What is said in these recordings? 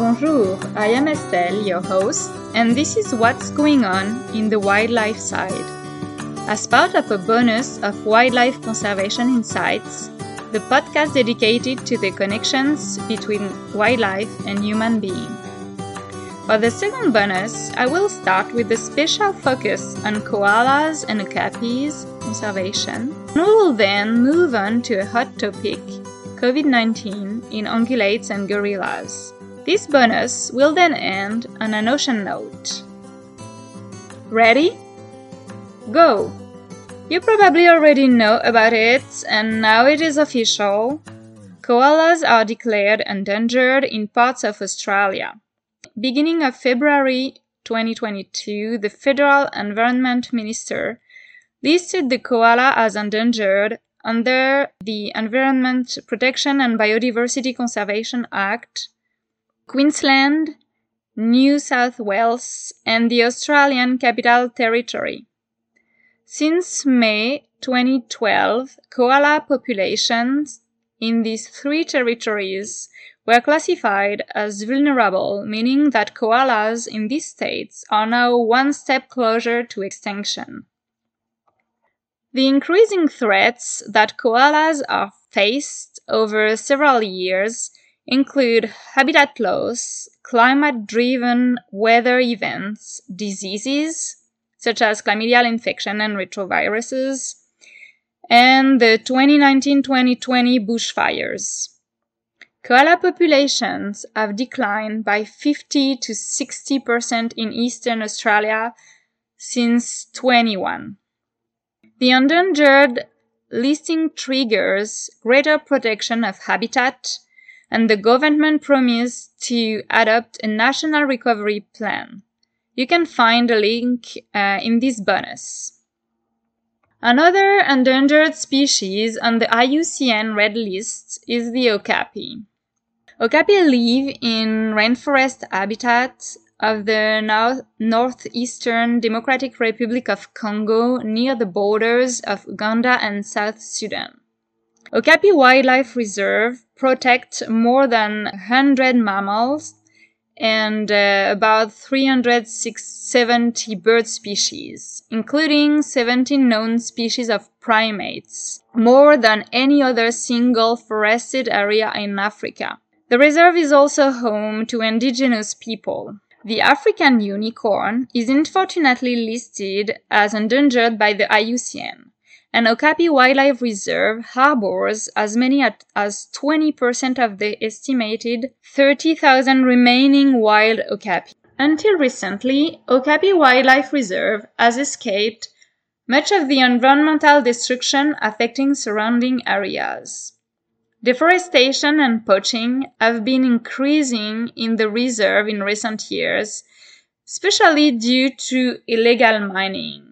Bonjour, I am Estelle, your host, and this is what's going on in the wildlife side. As part of a bonus of Wildlife Conservation Insights, the podcast dedicated to the connections between wildlife and human being. For the second bonus, I will start with a special focus on koalas and okapis conservation, we will then move on to a hot topic COVID 19 in ungulates and gorillas. This bonus will then end on an ocean note. Ready? Go! You probably already know about it, and now it is official. Koalas are declared endangered in parts of Australia. Beginning of February 2022, the Federal Environment Minister listed the koala as endangered under the Environment Protection and Biodiversity Conservation Act Queensland, New South Wales, and the Australian Capital Territory. Since May 2012, koala populations in these three territories were classified as vulnerable, meaning that koalas in these states are now one step closer to extinction. The increasing threats that koalas are faced over several years include habitat loss, climate driven weather events, diseases such as chlamydial infection and retroviruses, and the 2019 2020 bushfires. Koala populations have declined by 50 to 60% in eastern Australia since 21. The endangered listing triggers greater protection of habitat, and the government promised to adopt a national recovery plan. You can find a link uh, in this bonus. Another endangered species on the IUCN Red List is the okapi. Okapi live in rainforest habitat of the north- northeastern Democratic Republic of Congo near the borders of Uganda and South Sudan. Okapi Wildlife Reserve protects more than 100 mammals and uh, about 370 bird species, including 17 known species of primates, more than any other single forested area in Africa. The reserve is also home to indigenous people. The African unicorn is unfortunately listed as endangered by the IUCN and Okapi Wildlife Reserve harbors as many as 20% of the estimated 30,000 remaining wild okapi. Until recently, Okapi Wildlife Reserve has escaped much of the environmental destruction affecting surrounding areas. Deforestation and poaching have been increasing in the reserve in recent years, especially due to illegal mining.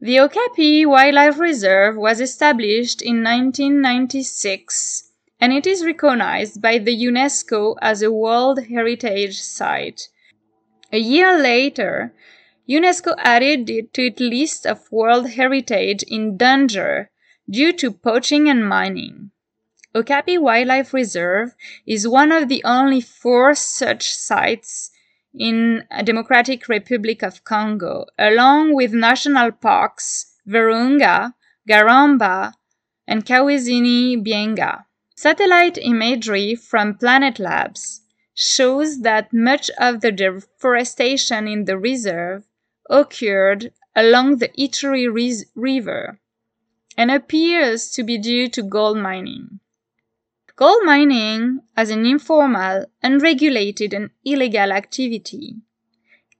The Okapi Wildlife Reserve was established in 1996 and it is recognized by the UNESCO as a World Heritage Site. A year later, UNESCO added it to its list of World Heritage in danger due to poaching and mining. Okapi Wildlife Reserve is one of the only four such sites in Democratic Republic of Congo, along with national parks Virunga, Garamba, and Kahuzi-Biega. Satellite imagery from Planet Labs shows that much of the deforestation in the reserve occurred along the Ituri River and appears to be due to gold mining. Gold mining, as an informal, unregulated, and illegal activity,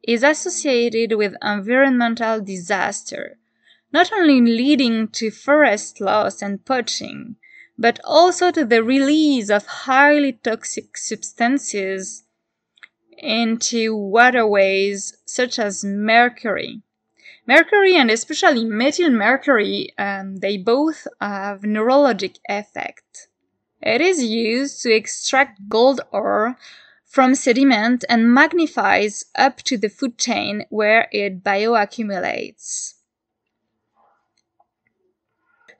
is associated with environmental disaster, not only leading to forest loss and poaching, but also to the release of highly toxic substances into waterways such as mercury. Mercury and especially methyl mercury, um, they both have neurologic effect. It is used to extract gold ore from sediment and magnifies up to the food chain where it bioaccumulates.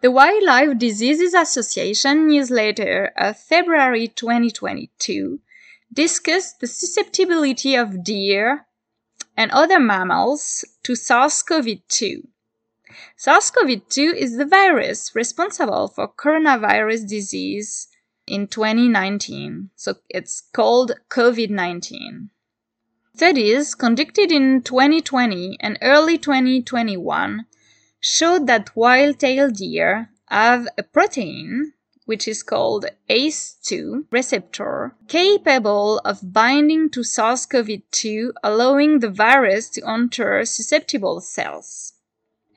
The Wildlife Diseases Association newsletter of February 2022 discussed the susceptibility of deer and other mammals to SARS-CoV-2. SARS-CoV-2 is the virus responsible for coronavirus disease in 2019, so it's called COVID-19. Studies conducted in 2020 and early 2021 showed that white-tailed deer have a protein which is called ACE2 receptor, capable of binding to SARS-CoV-2, allowing the virus to enter susceptible cells.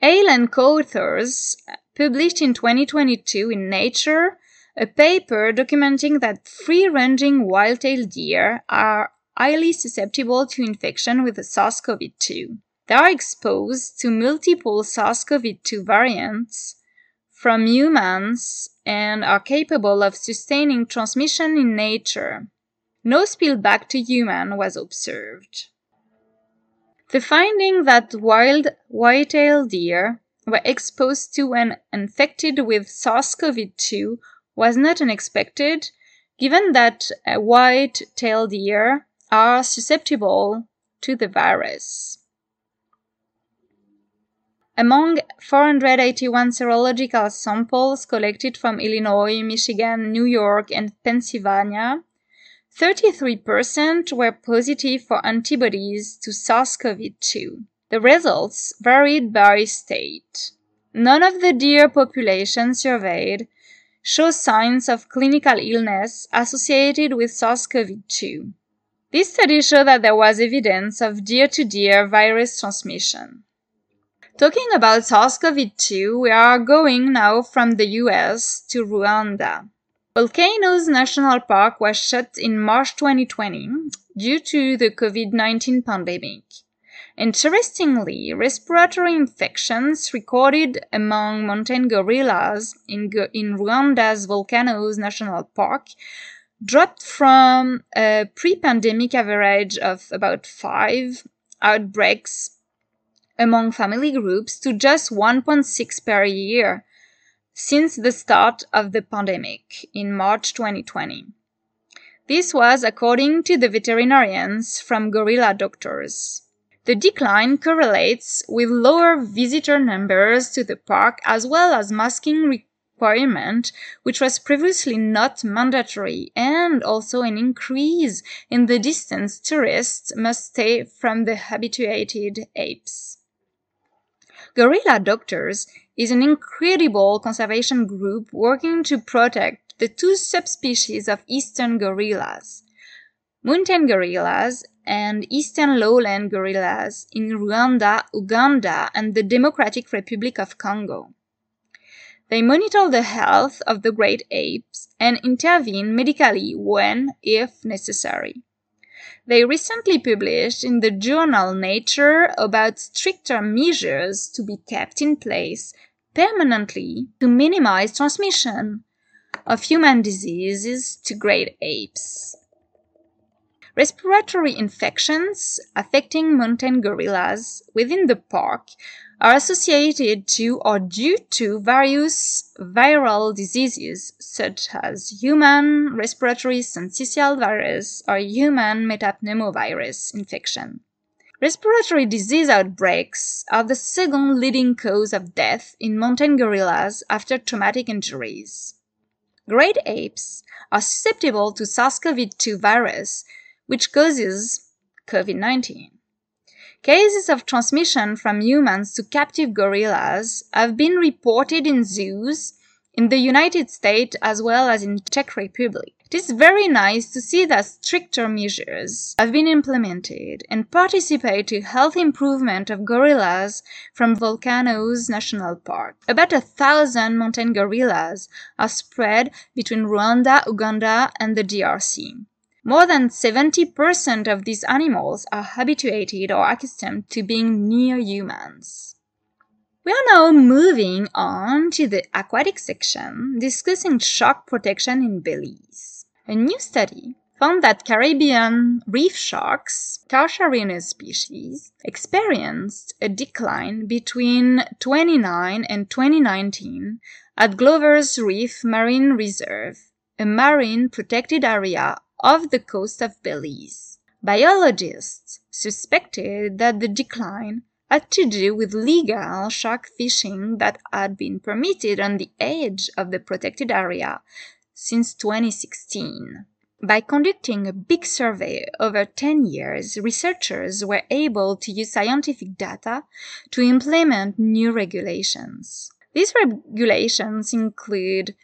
And co-authors published in 2022 in Nature a paper documenting that free-ranging white-tailed deer are highly susceptible to infection with SARS-CoV-2. They are exposed to multiple SARS-CoV-2 variants from humans and are capable of sustaining transmission in nature. No spillback to human was observed. The finding that wild white-tailed deer were exposed to and infected with SARS-CoV-2 was not unexpected, given that white-tailed deer are susceptible to the virus. Among 481 serological samples collected from Illinois, Michigan, New York, and Pennsylvania, 33% were positive for antibodies to SARS-CoV-2. The results varied by state. None of the deer population surveyed shows signs of clinical illness associated with SARS-CoV-2. This study showed that there was evidence of deer-to-deer virus transmission. Talking about SARS-CoV-2, we are going now from the US to Rwanda. Volcanoes National Park was shut in March 2020 due to the COVID-19 pandemic. Interestingly, respiratory infections recorded among mountain gorillas in, in Rwanda's Volcanoes National Park dropped from a pre-pandemic average of about five outbreaks among family groups to just 1.6 per year since the start of the pandemic in March 2020. This was according to the veterinarians from Gorilla Doctors. The decline correlates with lower visitor numbers to the park as well as masking requirement, which was previously not mandatory, and also an increase in the distance tourists must stay from the habituated apes. Gorilla Doctors is an incredible conservation group working to protect the two subspecies of eastern gorillas, mountain gorillas and eastern lowland gorillas in Rwanda, Uganda, and the Democratic Republic of Congo. They monitor the health of the great apes and intervene medically when, if necessary. They recently published in the journal Nature about stricter measures to be kept in place permanently to minimize transmission of human diseases to great apes. Respiratory infections affecting mountain gorillas within the park are associated to or due to various viral diseases such as human respiratory syncytial virus or human metapneumovirus infection. Respiratory disease outbreaks are the second leading cause of death in mountain gorillas after traumatic injuries. Great apes are susceptible to SARS-CoV-2 virus, which causes COVID-19. Cases of transmission from humans to captive gorillas have been reported in zoos in the United States as well as in Czech Republic. It is very nice to see that stricter measures have been implemented and participate to health improvement of gorillas from Volcanoes National Park. About a thousand mountain gorillas are spread between Rwanda, Uganda, and the DRC. More than 70% of these animals are habituated or accustomed to being near humans. We are now moving on to the aquatic section discussing shark protection in Belize. A new study found that Caribbean reef sharks, Carcharhinus species, experienced a decline between 29 and 2019 at Glover's Reef Marine Reserve, a marine protected area off the coast of Belize. Biologists suspected that the decline had to do with legal shark fishing that had been permitted on the edge of the protected area since 2016. By conducting a big survey over 10 years, researchers were able to use scientific data to implement new regulations. These regulations include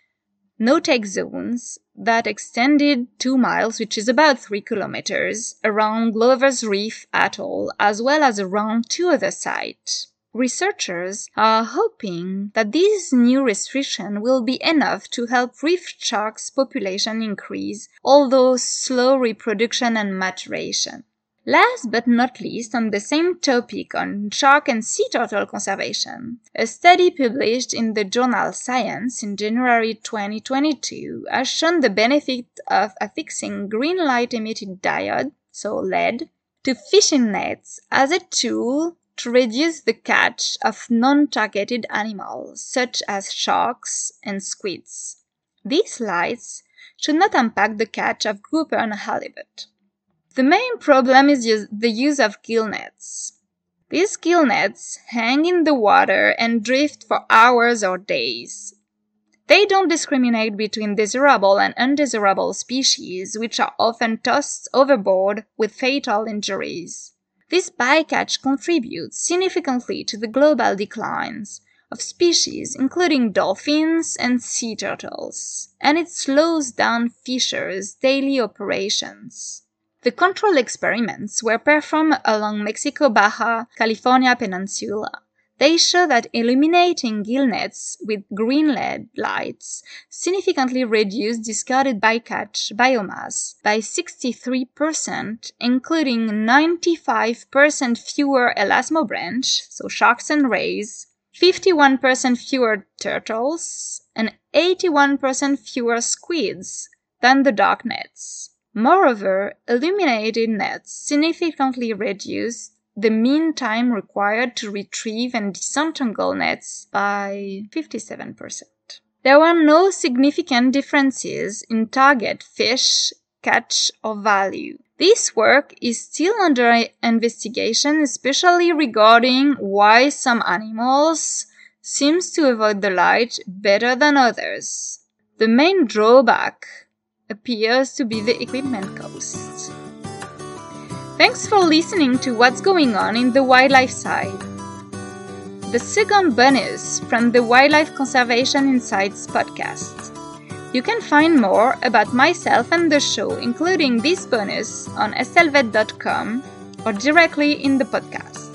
no-take zones that extended two miles, which is about three kilometers, around Glover's Reef Atoll, as well as around two other sites. Researchers are hoping that this new restriction will be enough to help reef sharks population increase, although slow reproduction and maturation. Last but not least, on the same topic on shark and sea turtle conservation, a study published in the journal Science in January 2022 has shown the benefit of affixing green light emitting diode, so LED, to fishing nets as a tool to reduce the catch of non-targeted animals such as sharks and squids. These lights should not impact the catch of grouper and halibut. The main problem is the use of gill nets. These gill nets hang in the water and drift for hours or days. They don't discriminate between desirable and undesirable species, which are often tossed overboard with fatal injuries. This bycatch contributes significantly to the global declines of species including dolphins and sea turtles, and it slows down fishers' daily operations. The control experiments were performed along Mexico Baja California Peninsula they show that illuminating gill nets with green LED lights significantly reduced discarded bycatch biomass by 63%, including 95% fewer elasmobranch, so sharks and rays, 51% fewer turtles, and 81% fewer squids than the dark nets. Moreover, illuminated nets significantly reduced the mean time required to retrieve and disentangle nets by 57%. There were no significant differences in target fish, catch, or value. This work is still under investigation, especially regarding why some animals seems to avoid the light better than others. The main drawback appears to be the equipment cost. Thanks for listening to what's going on in the wildlife side. The second bonus from the Wildlife Conservation Insights podcast. You can find more about myself and the show, including this bonus, on estelvet.com or directly in the podcast.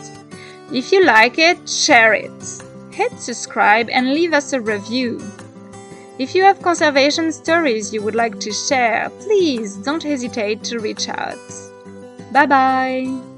If you like it, share it. Hit subscribe and leave us a review. If you have conservation stories you would like to share, please don't hesitate to reach out. Bye bye!